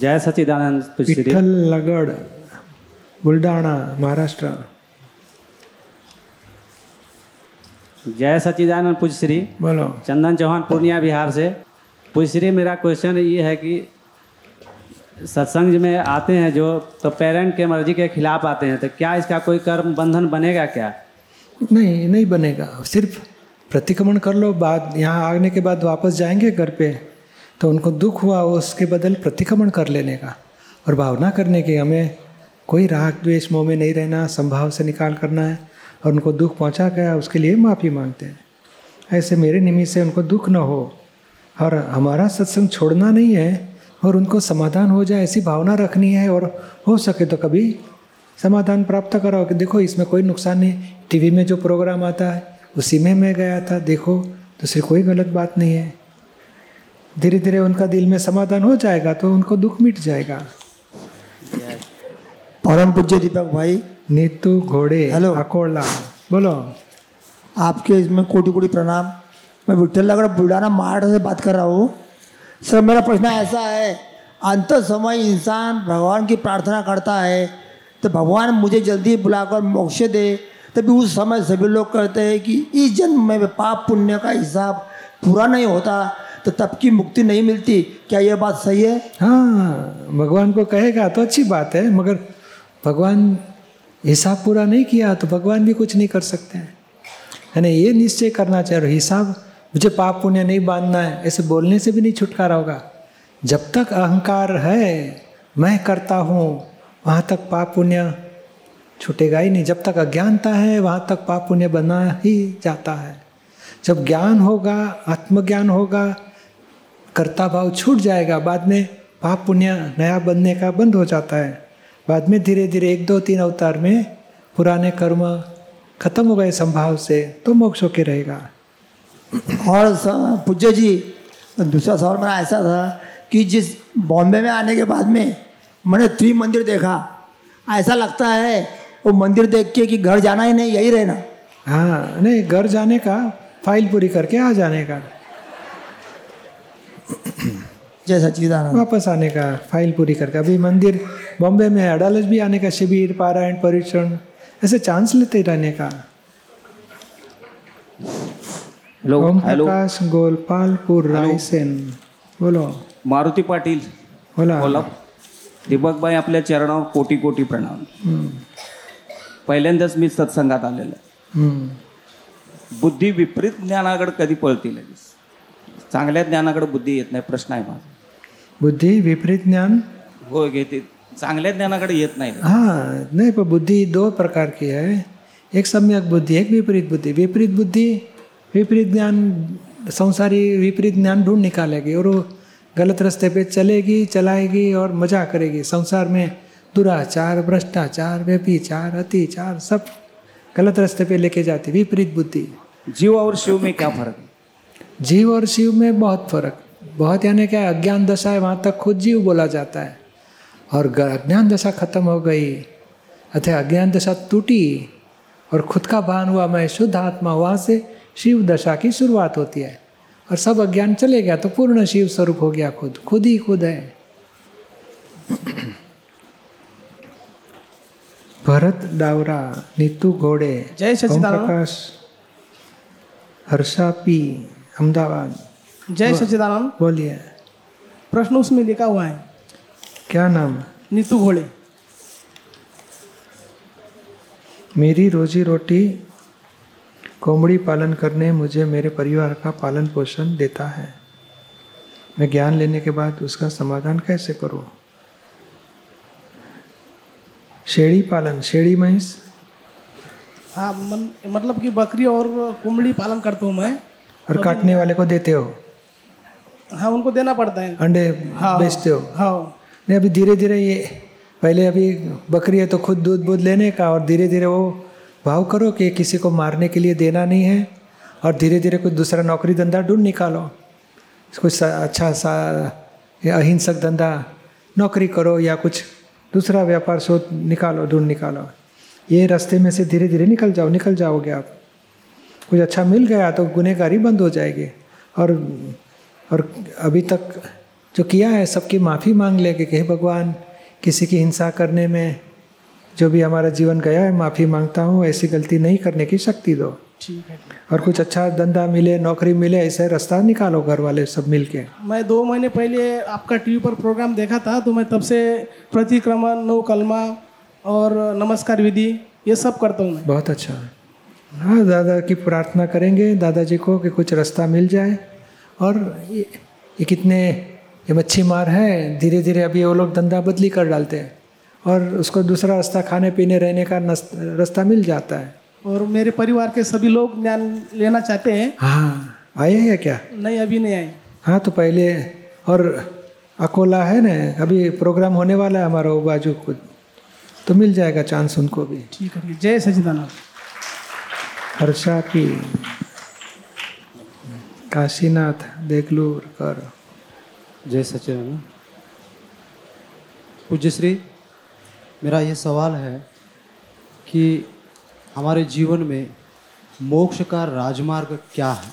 जय सच्चिदानंद पुष्श्री विठ्ठल लगड बुलढाणा महाराष्ट्र. जय सच्चिदानंद पुष्श्री बोलो। चंदन चौहान पूर्णिया बिहार से। पुष्श्री मेरा क्वेश्चन ये है कि सत्संग में आते हैं जो तो पेरेंट के मर्ज़ी के खिलाफ आते हैं तो क्या इसका कोई कर्म बंधन बनेगा क्या? नहीं नहीं बनेगा। सिर्फ़ प्रतिक्रमण कर लो बाद यहाँ आने के बाद वापस जाएँगे घर पे। तो उनको दुख हुआ उसके बदल प्रतिक्रमण कर लेने का और भावना करने की हमें कोई राग द्वेष मोह में नहीं रहना, संभाव से निकाल करना है और उनको दुख पहुँचा गया उसके लिए माफ़ी मांगते हैं। ऐसे मेरे निमित्त से उनको दुख न हो और हमारा सत्संग छोड़ना नहीं है और उनको समाधान हो जाए, ऐसी भावना रखनी है और हो सके तो कभी समाधान प्राप्त करो कि देखो इसमें कोई नुकसान नहीं। टीवी में जो प्रोग्राम आता है, उसी में मैं गया था, देखो तो दूसरी कोई गलत बात नहीं है। धीरे धीरे उनका दिल में समाधान हो जाएगा तो उनको दुख मिट जाएगा। परम पूज्य दीपक भाई। नीतू घोड़े हेलो। अकोला। बोलो। आपके इसमें कोटि कोटि प्रणाम। मैं विठल नगर बुल्ढाना महाराष्ट्र से बात कर रहा हूँ। सर मेरा प्रश्न ऐसा है अंत समय इंसान भगवान की प्रार्थना करता है तो भगवान मुझे जल्दी बुलाकर मोक्ष दे तभी उस समय सभी लोग कहते हैं कि इस जन्म में पाप पुण्य का हिसाब पूरा नहीं होता। तो तब की मुक्ति नहीं मिलती। क्या यह बात सही है? हाँ भगवान को कहेगा तो अच्छी बात है, मगर भगवान हिसाब पूरा नहीं किया तो भगवान भी कुछ नहीं कर सकते हैं। यानी ये निश्चय करना चाहिए हिसाब मुझे पाप पुण्य नहीं बांधना है, ऐसे बोलने से भी नहीं छुटकारा होगा। जब तक अहंकार है, मैं करता हूँ, वहाँ तक पाप पुण्य छूटेगा ही नहीं। जब तक अज्ञानता है, वहाँ तक पाप पुण्य बना ही जाता है। जब ज्ञान होगा, आत्मज्ञान होगा कर्ता भाव छूट जाएगा। बाद में पाप पुण्य नया बनने का बंद हो जाता है। बाद में धीरे धीरे एक दो तीन अवतार में पुराने कर्म खत्म हो गए संभाव से तो मोक्ष होके रहेगा। और पूज्य जी दूसरा सवाल मेरा ऐसा था कि जिस बॉम्बे में आने के बाद में मैंने त्रिमंदिर देखा ऐसा लगता है वो मंदिर देख के कि घर जाना ही नहीं यही रहना। हाँ नहीं घर जाने का फ़ाइल पूरी करके आ जाने का। जय सच्चिदानंद वापस आने का फ़ाइल पूरी करके। अभी मंदिर बॉम्बे में है अडालज भी आने का शिविर पारायण परीक्षण ऐसे चांस लेते रहने का। Hello Om hello Prakash Golpalpur Raisen. बोलो। मारुती पाटील। बोला। बोला। दीपकबाई आपल्या चरणावर कोटी कोटी प्रणाम। हम्म, पहिल्यांदाच मी सत्संगात आलेलो आहे. हम्म. बुद्धी विपरीत ज्ञानाकडे कधी पळती लगेच. चांगल्या ज्ञानाकडे बुद्धी येत नाही प्रश्न आहे माझा. बुद्धि विपरीत ज्ञान? हो घेते चांगल्या ज्ञानाकडे येत नाही. हाँ नहीं पर बुद्धि दो प्रकार की है एक सम्यक बुद्धि एक विपरीत बुद्धि. विपरीत बुद्धि विपरीत ज्ञान संसारी विपरीत ज्ञान ढूंढ निकालेगी और वो गलत रास्ते पे चलेगी चलाएगी और मज़ा करेगी। संसार में दुराचार भ्रष्टाचार व्यभिचार अतिचार सब गलत रास्ते पे लेके जाती। विपरीत बुद्धि। जीव और शिव में क्या फ़र्क? जीव और शिव में बहुत फ़र्क। बहुत यानी क्या अज्ञान दशा है वहाँ तक खुद जीव बोला जाता है। और अज्ञान दशा खत्म हो गई अतः अज्ञान दशा टूटी और खुद का भान हुआ मैं शुद्ध आत्मा वहाँ से शिव दशा की शुरुआत होती है। और सब अज्ञान चले गया तो पूर्ण शिव स्वरूप हो गया खुद खुद ही खुद है। भरत डावरा नीतू घोड़े जय प्रकाश हर्षा पी अहमदाबाद। जय सच्चिदानंद। बोलिए। प्रश्न उसमें लिखा हुआ है। क्या नाम? नीतू घोड़े। मेरी रोजी रोटी कोमड़ी पालन करने मुझे मेरे परिवार का पालन पोषण देता है। मैं ज्ञान लेने के बाद उसका समाधान कैसे करूँ? शेड़ी पालन शेड़ी महिष हाँ मन, मतलब कि बकरी और कुमड़ी पालन करता हूँ मैं। और काटने वाले को देते हो? हाँ उनको देना पड़ता है। अंडे हाँ। बेचते हो? हाँ। नहीं अभी धीरे धीरे ये पहले अभी बकरी है तो खुद दूध बूध लेने का और धीरे धीरे वो भाव करो कि किसी को मारने के लिए देना नहीं है और धीरे धीरे कुछ दूसरा नौकरी धंधा ढूंढ निकालो। कुछ सा- अच्छा सा या अहिंसक धंधा नौकरी करो या कुछ दूसरा व्यापार शोध निकालो ढूंढ निकालो। ये रास्ते में से धीरे धीरे निकल जाओ निकल जाओगे आप। कुछ अच्छा मिल गया तो गुनहगारी बंद हो जाएगी और और अभी तक जो किया है सबकी माफ़ी मांग ले कि हे भगवान किसी की हिंसा करने में जो भी हमारा जीवन गया है माफ़ी माँगता हूँ ऐसी गलती नहीं करने की शक्ति दो। ठीक है। और कुछ अच्छा धंधा मिले नौकरी मिले ऐसे रास्ता निकालो घर वाले सब मिल के मैं दो महीने पहले आपका टीवी पर प्रोग्राम देखा था तो मैं तब से प्रतिक्रमण नौ कलमा और नमस्कार विधि ये सब करता हूँ बहुत अच्छा। हाँ दादा की प्रार्थना करेंगे दादाजी को कि कुछ रास्ता मिल जाए। और ये, ये कितने ये मच्छी मार है धीरे धीरे अभी वो लोग धंधा बदली कर डालते हैं। और उसको दूसरा रास्ता खाने पीने रहने का रास्ता मिल जाता है। और मेरे परिवार के सभी लोग ज्ञान लेना चाहते हैं। हाँ आए हैं या क्या? नहीं अभी नहीं आए। हाँ तो पहले और अकोला है ना अभी प्रोग्राम होने वाला है हमारा वो बाजू को। तो मिल जाएगा चांस उनको भी। ठीक है ठीक है। जय सचिदानंद। हर्षा की। काशीनाथ देगलूर कर। जय सचिदानंद पूज्य श्री मेरा ये सवाल है कि हमारे जीवन में मोक्ष का राजमार्ग क्या है?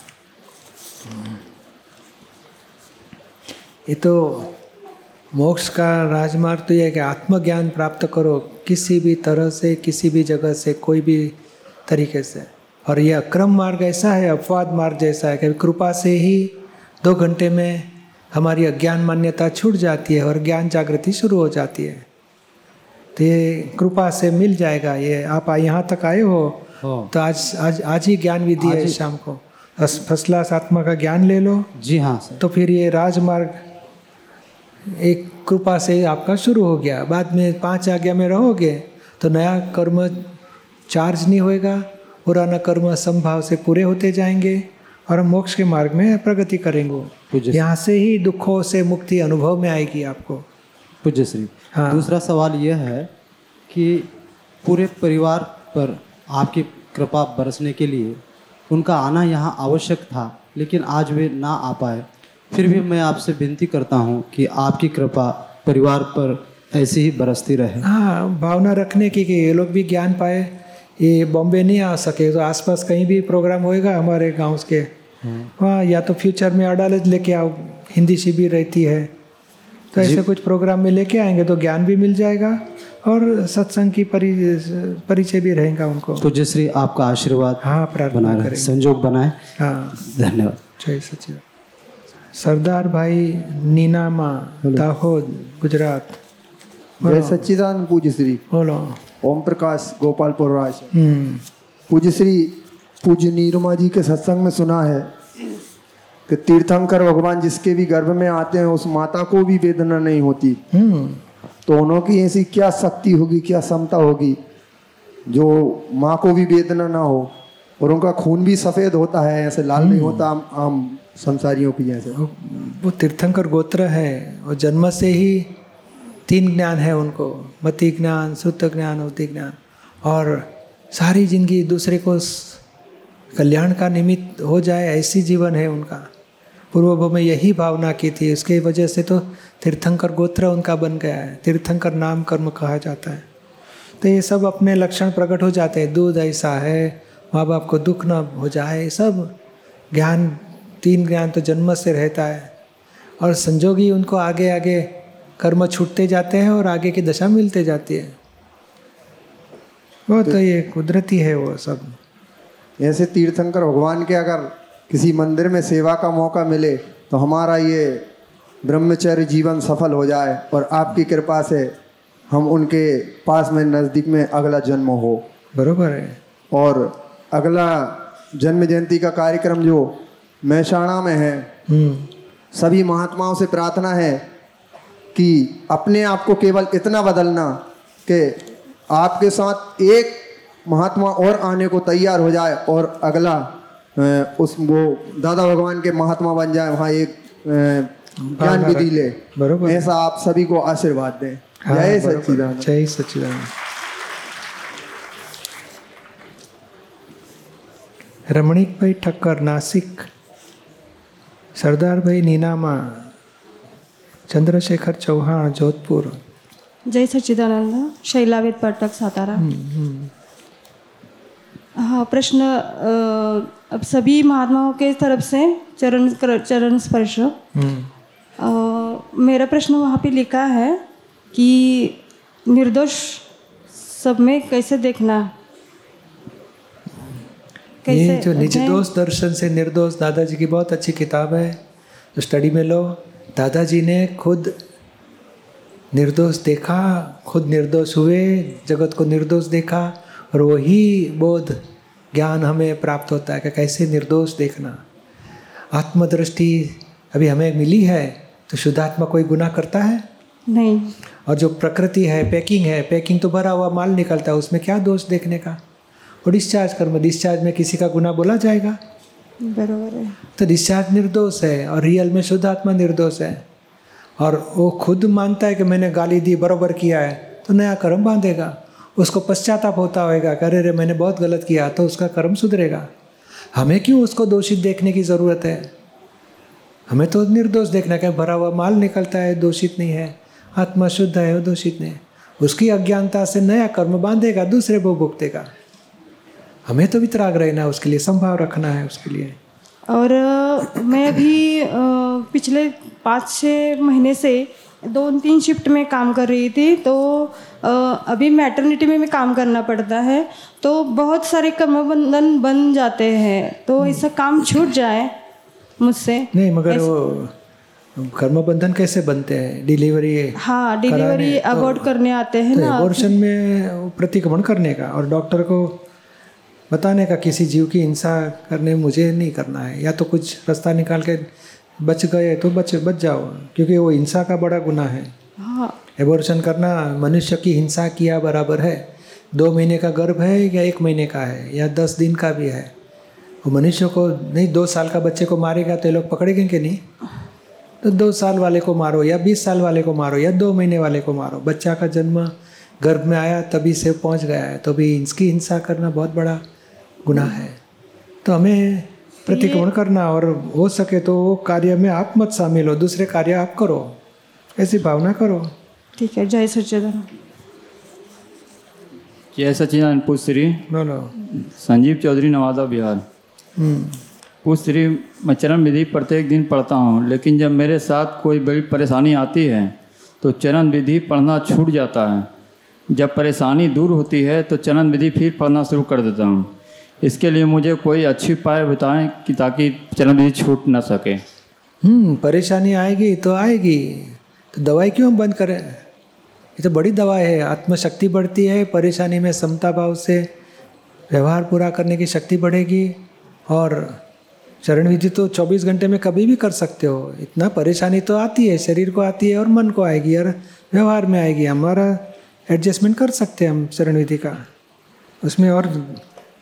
ये तो मोक्ष का राजमार्ग तो यह है कि आत्मज्ञान प्राप्त करो किसी भी तरह से किसी भी जगह से कोई भी तरीके से। और ये अक्रम मार्ग ऐसा है अपवाद मार्ग जैसा है कि कृपा से ही दो घंटे में हमारी अज्ञान मान्यता छूट जाती है और ज्ञान जागृति शुरू हो जाती है। तो ये कृपा से मिल जाएगा। ये आप यहाँ तक आए हो तो आज आज आज ही ज्ञान विधि है शाम को। फ़र्स्ट क्लास आत्मा का ज्ञान ले लो। जी हाँ सर। तो फिर ये राजमार्ग एक कृपा से आपका शुरू हो गया। बाद में पाँच आज्ञा में रहोगे तो नया कर्म चार्ज नहीं होएगा। पुराना कर्म संभाव से पूरे होते जाएँगे और हम मोक्ष के मार्ग में प्रगति करेंगे। यहाँ से ही दुखों से मुक्ति अनुभव में आएगी आपको। पूज्य श्री हाँ। दूसरा सवाल यह है कि पूरे परिवार पर आपकी कृपा बरसने के लिए उनका आना यहाँ आवश्यक था लेकिन आज वे ना आ पाए। फिर भी मैं आपसे विनती करता हूँ कि आपकी कृपा परिवार पर ऐसी ही बरसती रहे। हाँ भावना रखने की कि ये लोग भी ज्ञान पाए। ये बॉम्बे नहीं आ सके तो आसपास कहीं भी प्रोग्राम होएगा हमारे गाँव के वहाँ या तो फ्यूचर में अडालज लेके आओ हिंदी शिविर रहती है। तो ऐसे कुछ प्रोग्राम में लेके आएँगे तो ज्ञान भी मिल जाएगा और सत्संग की परिचय भी रहेगा उनको। पूज्य श्री आपका आशीर्वाद हाँ प्रार्थना बनाए रहे संजोग बनाए। हाँ। धन्यवाद। जय सचिव सरदार भाई नीना माँ दाहोद गुजरात। जय सच्चिदानंद पूज्य श्री। बोलो। ओम प्रकाश गोपालपुर राज। हम्म। पूज्य श्री पूज्य नीरमा जी के सत्संग में सुना है कि तीर्थंकर भगवान जिसके भी गर्भ में आते हैं उस माता को भी वेदना नहीं होती। हम्म। तो उन्होंने ऐसी क्या शक्ति होगी क्या क्षमता होगी जो माँ को भी वेदना ना हो और उनका खून भी सफ़ेद होता है ऐसे लाल नहीं होता आम, आम संसारियों की जैसे। वो तीर्थंकर गोत्र है और जन्म से ही तीन ज्ञान है उनको, मति ज्ञान शुद्ध ज्ञान अवधि ज्ञान। और सारी ज़िंदगी दूसरे को कल्याण का निमित्त हो जाए, ऐसी जीवन है उनका। पूर्व में यही भावना की थी उसके वजह से तो तीर्थंकर गोत्र उनका बन गया है। तीर्थंकर नाम कर्म कहा जाता है। तो ये सब अपने लक्षण प्रकट हो जाते हैं। दूध ऐसा है माँ बाप को दुख न हो जाए सब ज्ञान, तीन ज्ञान तो जन्म से रहता है। और संजोगी उनको आगे आगे कर्म छूटते जाते हैं और आगे की दशा मिलते जाती है। वो तो ये कुदरती है वो सब। ऐसे तीर्थंकर भगवान के अगर किसी मंदिर में सेवा का मौका मिले तो हमारा ये ब्रह्मचर्य जीवन सफल हो जाए और आपकी कृपा से हम उनके पास में नज़दीक में अगला जन्म हो। बरोबर है। और अगला जन्म जयंती का कार्यक्रम जो महसाणा में है हम्म। सभी महात्माओं से प्रार्थना है कि अपने आप को केवल इतना बदलना कि आपके साथ एक महात्मा और आने को तैयार हो जाए और अगला अ, उस वो दादा भगवान के महात्मा बन जाए वहाँ एक अ, ज्ञान विधि ले बरोबर है। ऐसा आप सभी को आशीर्वाद दें हाँ, जय बरोबर। सच्चिदानंद जय सच्चिदानंद રમણીકભાઈ ઠક્કર નાસિક સરદારભાઈ નીનામા चंद्रशेखर चौहान जोधपुर। जय सच्चिदानंद शैलावेद पाठक सातारा। हम्म, हम्म। हाँ प्रश्न अब सभी महात्माओं के तरफ़ से चरण चरण स्पर्श। हम्म। मेरा प्रश्न वहाँ पे लिखा है कि निर्दोष सब में कैसे देखना? कैसे ये जो निज दोष दर्शन से निर्दोष दादाजी की बहुत अच्छी किताब है तो स्टडी में लो। दादाजी ने खुद निर्दोष देखा खुद निर्दोष हुए जगत को निर्दोष देखा और वही बोध ज्ञान हमें प्राप्त होता है कि कैसे निर्दोष देखना। आत्मदृष्टि अभी हमें मिली है तो शुद्धात्मा कोई गुना करता है? नहीं। और जो प्रकृति है पैकिंग है पैकिंग तो भरा हुआ माल निकलता है उसमें क्या दोष देखने का? और डिस्चार्ज कर्म डिस्चार्ज में किसी का गुना बोला जाएगा? बरोबर तो डिस्चार्ज निर्दोष है और रियल में शुद्ध आत्मा निर्दोष है और वो खुद मानता है कि मैंने गाली दी, बरोबर किया है तो नया कर्म बांधेगा। उसको पश्चाताप होता होगा अरे रे, मैंने बहुत गलत किया तो उसका कर्म सुधरेगा। हमें क्यों उसको दोषित देखने की ज़रूरत है? हमें तो निर्दोष देखना क्या भरा हुआ माल निकलता है, दोषित नहीं है। आत्मा शुद्ध है वो दोषित नहीं है। उसकी अज्ञानता से नया कर्म बांधेगा, दूसरे को भुगतेगा। हमें तो वितराग रहना है उसके लिए संभाव रखना है उसके लिए। और मैं अभी अ, पिछले पाँच छः महीने से दो तीन शिफ्ट में काम कर रही थी तो अभी मैटरनिटी में भी काम करना पड़ता है तो बहुत सारे कर्मबंधन बन जाते हैं तो ऐसा काम छूट जाए मुझसे। नहीं मगर वो कर्म बंधन कैसे बनते हैं? डिलीवरी हाँ डिलीवरी अबॉर्ट करने आते हैं तो ना में प्रतिक्रमण करने का और डॉक्टर को बताने का किसी जीव की हिंसा करने मुझे नहीं करना है। या तो कुछ रास्ता निकाल के बच गए तो बच बच जाओ क्योंकि वो हिंसा का बड़ा गुना है। हाँ। एबॉर्शन करना मनुष्य की हिंसा किया बराबर है। दो महीने का गर्भ है या एक महीने का है या दस दिन का भी है। वो मनुष्य को नहीं दो साल का बच्चे को मारेगा तो ये लोग पकड़ेंगे कि नहीं? तो दो साल वाले को मारो या बीस साल वाले को मारो या दो महीने वाले को मारो। बच्चा का जन्म गर्भ में आया तभी से पहुँच गया है। तो भी इसकी हिंसा करना बहुत बड़ा गुनाह है। तो हमें प्रतिक्रमण करना और हो सके तो वो कार्य में आप मत शामिल हो दूसरे कार्य आप करो। ऐसी भावना करो। ठीक है जय सच्चिदानंद। जय सचिदान पुश्री बोलो संजीव चौधरी नवादा बिहार। हम्म पुश्री मैं चरण विधि प्रत्येक दिन पढ़ता हूँ लेकिन जब मेरे साथ कोई बड़ी परेशानी आती है तो चरण विधि पढ़ना छूट जाता है। जब परेशानी दूर होती है तो चरण विधि फिर पढ़ना शुरू कर देता हूँ। इसके लिए मुझे कोई अच्छी उपाय बताएँ कि ताकि चरण विधि छूट ना सके। हम्म परेशानी आएगी तो आएगी। तो दवाई क्यों हम बंद करें? ये तो बड़ी दवाई है। आत्मशक्ति बढ़ती है, परेशानी में समता भाव से व्यवहार पूरा करने की शक्ति बढ़ेगी और चरण विधि तो 24 घंटे में कभी भी कर सकते हो। इतना परेशानी तो आती है, शरीर को आती है और मन को आएगी और व्यवहार में आएगी। हमारा एडजस्टमेंट कर सकते हैं हम चरण विधि का। उसमें और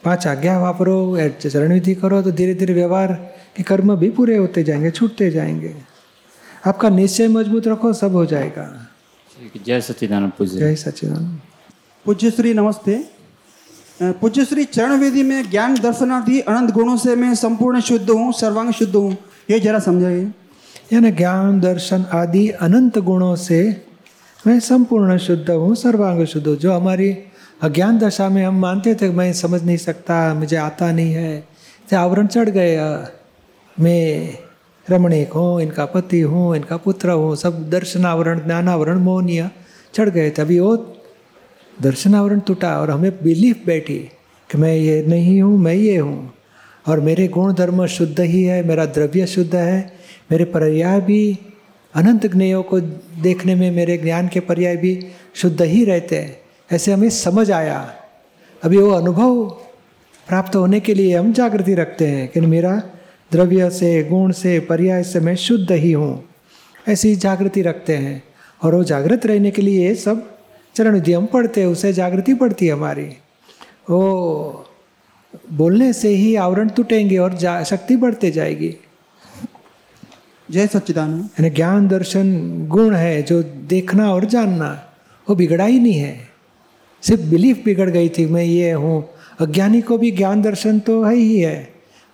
पाँच आज्ञा वापरो चरण विधि करो तो धीरे धीरे व्यवहार के कर्म भी पूरे होते जाएँगे छूटते जाएँगे। आपका निश्चय मज़बूत रखो सब हो जाएगा। जय सच्चिदानंद पुश्री जय सचिदानंद पूज्य श्री नमस्ते। पूज्य श्री चरण विधि में ज्ञान दर्शनार्थी अनंत गुणों से मैं संपूर्ण शुद्ध हूँ सर्वांग शुद्ध हूँ ये जरा समझाइए। यानी ज्ञान दर्शन आदि अनंत गुणों से मैं संपूर्ण शुद्ध हूँ सर्वांग शुद्ध हूँ। जो हमारी अज्ञान दशा में हम मानते थे, मैं समझ नहीं सकता, मुझे आता नहीं है। तो आवरण चढ़ गए मैं रमणीक हूँ, इनका पति हूँ, इनका पुत्र हूँ, सब दर्शन आवरण ज्ञान आवरण मोहनीय चढ़ गए तभी वो दर्शन आवरण टूटा और हमें बिलीफ बैठी कि मैं ये नहीं हूँ, मैं ये हूँ। और मेरे गुण धर्म शुद्ध ही है, मेरा द्रव्य शुद्ध है, मेरे पर्याय भी, अनंत ज्ञेयों को देखने में मेरे ज्ञान के पर्याय भी शुद्ध ही रहते हैं। ऐसे हमें समझ आया। अभी वो अनुभव प्राप्त होने के लिए हम जागृति रखते हैं कि मेरा द्रव्य से गुण से पर्याय से मैं शुद्ध ही हूँ। ऐसी जागृति रखते हैं। और वो जागृत रहने के लिए सब चरण विधि हम पढ़ते हैं उससे जागृति बढ़ती है हमारी। वो बोलने से ही आवरण टूटेंगे और जा शक्ति बढ़ते जाएगी। जय सच्चिदानंद। यानी ज्ञान दर्शन गुण है जो देखना और जानना वो बिगड़ा ही नहीं है। सिर्फ़ बिलीफ बिगड़ गई थी, मैं ये हूँ। अज्ञानी को भी ज्ञान दर्शन तो है ही है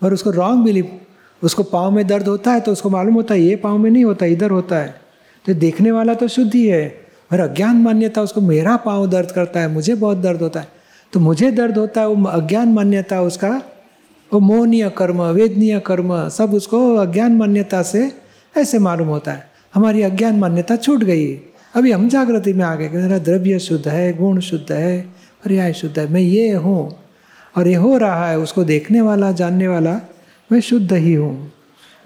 पर उसको रॉन्ग बिलीफ उसको पाँव में दर्द होता है तो उसको मालूम होता है, ये पाँव में नहीं होता, इधर होता है। तो देखने वाला तो शुद्ध ही है पर अज्ञान मान्यता उसको मेरा पाँव दर्द करता है, मुझे बहुत दर्द होता है। तो मुझे दर्द होता है, वो अज्ञान मान्यता उसका, वो मोहनीय कर्म वेदनीय कर्म, सब उसको अज्ञान मान्यता से ऐसे मालूम होता है। हमारी अज्ञान मान्यता छूट गई अभी हम जागृति में आ गए कि मेरा द्रव्य शुद्ध है गुण शुद्ध है पर्याय शुद्ध है मैं ये हूँ और ये हो रहा है उसको देखने वाला जानने वाला मैं शुद्ध ही हूँ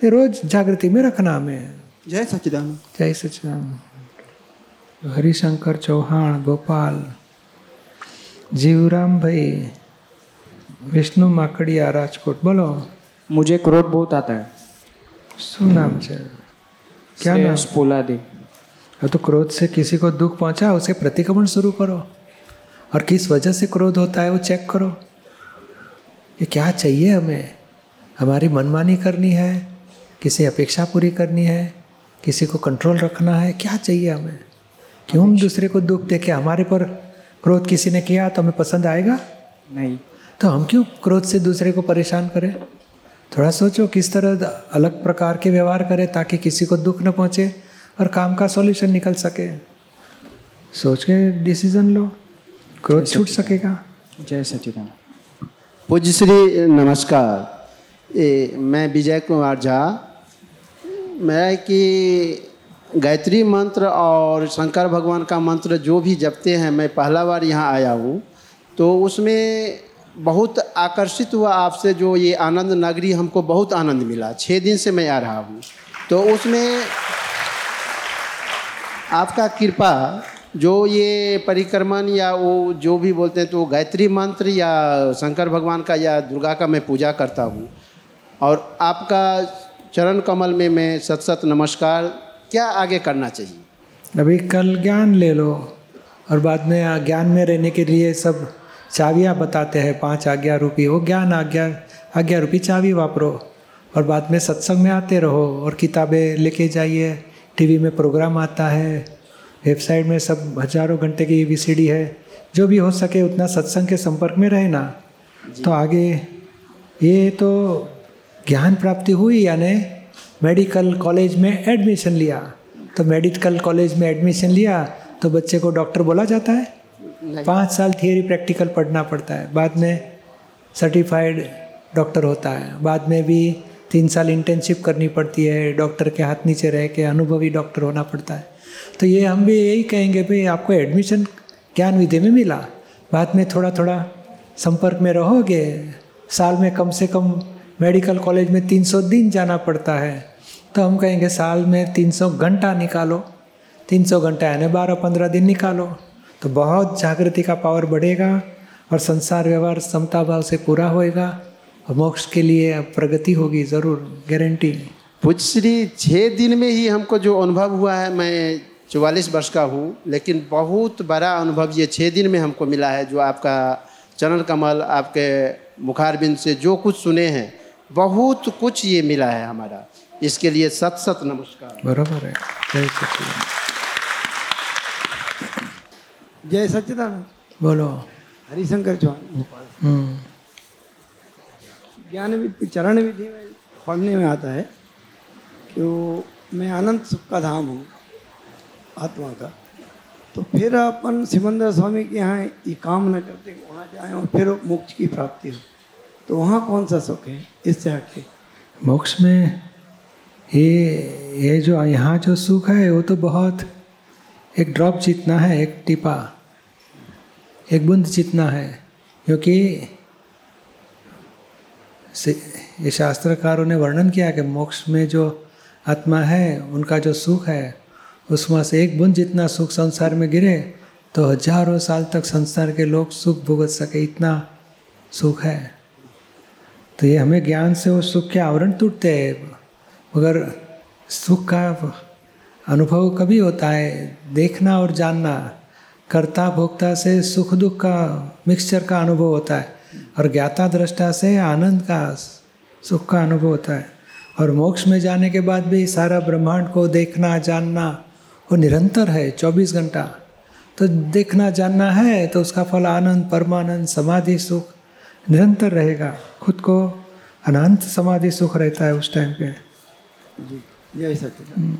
ये रोज जागृति में रखना हमें जय सच्चिदानंद जय सचिदानंद हरिशंकर चौहान गोपाल जीवराम भाई विष्णु माकड़िया राजकोट बोलो मुझे क्रोध बहुत आता है શું નામ છે क्या नाम पोलादी हाँ, तो क्रोध से किसी को दुख पहुँचा उसे प्रतिक्रमण शुरू करो। और किस वजह से क्रोध होता है वो चेक करो। ये क्या चाहिए हमें? हमारी मनमानी करनी है? किसी अपेक्षा पूरी करनी है? किसी को कंट्रोल रखना है? क्या चाहिए हमें? क्यों हम दूसरे को दुख दे? के हमारे पर क्रोध किसी ने किया तो हमें पसंद आएगा? नहीं। तो हम क्यों क्रोध से दूसरे को परेशान करें? थोड़ा सोचो किस तरह अलग प्रकार के व्यवहार करें ताकि किसी को दुख न पहुँचे। और काम का सॉल्यूशन निकल सके। सोच के डिसीज़न लो क्रोध छूट सकेगा। जय सच्चिदानंद। पूज्य श्री नमस्कार। ए, मैं विजय कुमार झा। मैं कि गायत्री मंत्र और शंकर भगवान का मंत्र जो भी जपते हैं मैं पहला बार यहाँ आया हूँ। तो उसमें बहुत आकर्षित हुआ आपसे जो ये आनंद नगरी हमको बहुत आनंद मिला। छः दिन से मैं आ रहा हूँ। तो उसमें आपका कृपा, जो ये परिक्रमण या वो जो भी बोलते हैं तो गायत्री मंत्र या शंकर भगवान का या दुर्गा का मैं पूजा करता हूँ। और आपका चरण कमल में मैं सत सत नमस्कार, क्या आगे करना चाहिए? अभी कल ज्ञान ले लो, और बाद में ज्ञान में रहने के लिए सब चाबियाँ बताते हैं, पाँच आज्ञा रूपी। वो ज्ञान आज्ञा आज्ञा रूपी चाबी वापरो, और बाद में सत्संग में आते रहो, और किताबें लेके जाइए। टीवी में प्रोग्राम आता है वेबसाइट में सब हज़ारों घंटे की वीसीडी है जो भी हो सके उतना सत्संग के संपर्क में रहना तो आगे ये तो ज्ञान प्राप्ति हुई यानी मेडिकल कॉलेज में एडमिशन लिया। तो मेडिकल कॉलेज में एडमिशन लिया तो बच्चे को डॉक्टर बोला जाता है। पाँच साल थियरी प्रैक्टिकल पढ़ना पड़ता है। बाद में सर्टिफाइड डॉक्टर होता है। बाद में भी तीन साल इंटर्नशिप करनी पड़ती है डॉक्टर के हाथ नीचे रह के अनुभवी डॉक्टर होना पड़ता है। तो ये हम भी यही कहेंगे भाई, आपको एडमिशन ज्ञान विधि में मिला। बाद में थोड़ा थोड़ा संपर्क में रहोगे, साल में कम से कम मेडिकल कॉलेज में 300 दिन जाना पड़ता है। तो हम कहेंगे साल में 300 घंटा निकालो 300 घंटा यानी बारह पंद्रह दिन निकालो। तो बहुत जागृति का पावर बढ़ेगा और संसार व्यवहार समता भाव से पूरा होएगा। मोक्ष के लिए प्रगति होगी ज़रूर गारंटी पूज्य श्री छः दिन में ही हमको जो अनुभव हुआ है मैं चौवालीस वर्ष का हूँ लेकिन बहुत बड़ा अनुभव ये छः दिन में हमको मिला है जो आपका चरण कमल आपके मुखारबिंद से जो कुछ सुने हैं बहुत कुछ ये मिला है हमारा। इसके लिए सत सत नमस्कार। बराबर है। जय सच्चिदानंद जय सच्चिदानंद। बोलो। हरिशंकर चौहान। भोपाल हम्म। ज्ञान विधि चरण विधि में पढ़ने में आता है कि वो मैं आनंद सुख का धाम हूँ, आत्मा का। तो फिर अपन सिमंदर स्वामी के यहाँ ये काम न करते वहाँ जाएँ और फिर मोक्ष की प्राप्ति हो। तो वहाँ कौन सा सुख है? इससे हटके मोक्ष में ये ये जो यहाँ जो सुख है, वो तो बहुत एक ड्रॉप जितना है, एक टिपा, एक बूंद जितना है, क्योंकि से- ये शास्त्रकारों ने वर्णन किया कि मोक्ष में जो आत्मा है, उनका जो सुख है उसमें से एक बूंद जितना सुख संसार में गिरे तो हज़ारों साल तक संसार के लोग सुख भुगत सके, इतना सुख है। तो ये हमें ज्ञान से वो सुख के आवरण टूटते हैं। मगर सुख का अनुभव कभी होता है, देखना और जानना कर्ता भोक्ता से सुख दुख का मिक्सचर का अनुभव होता है। और ज्ञाता दृष्टा से आनंद का सुख का अनुभव होता है। और मोक्ष में जाने के बाद भी सारा ब्रह्मांड को देखना जानना वो निरंतर है चौबीस घंटा। तो देखना जानना है तो उसका फल आनंद परमानंद समाधि सुख निरंतर रहेगा। खुद को अनंत समाधि सुख रहता है उस टाइम पे। जय सच्चिदानंद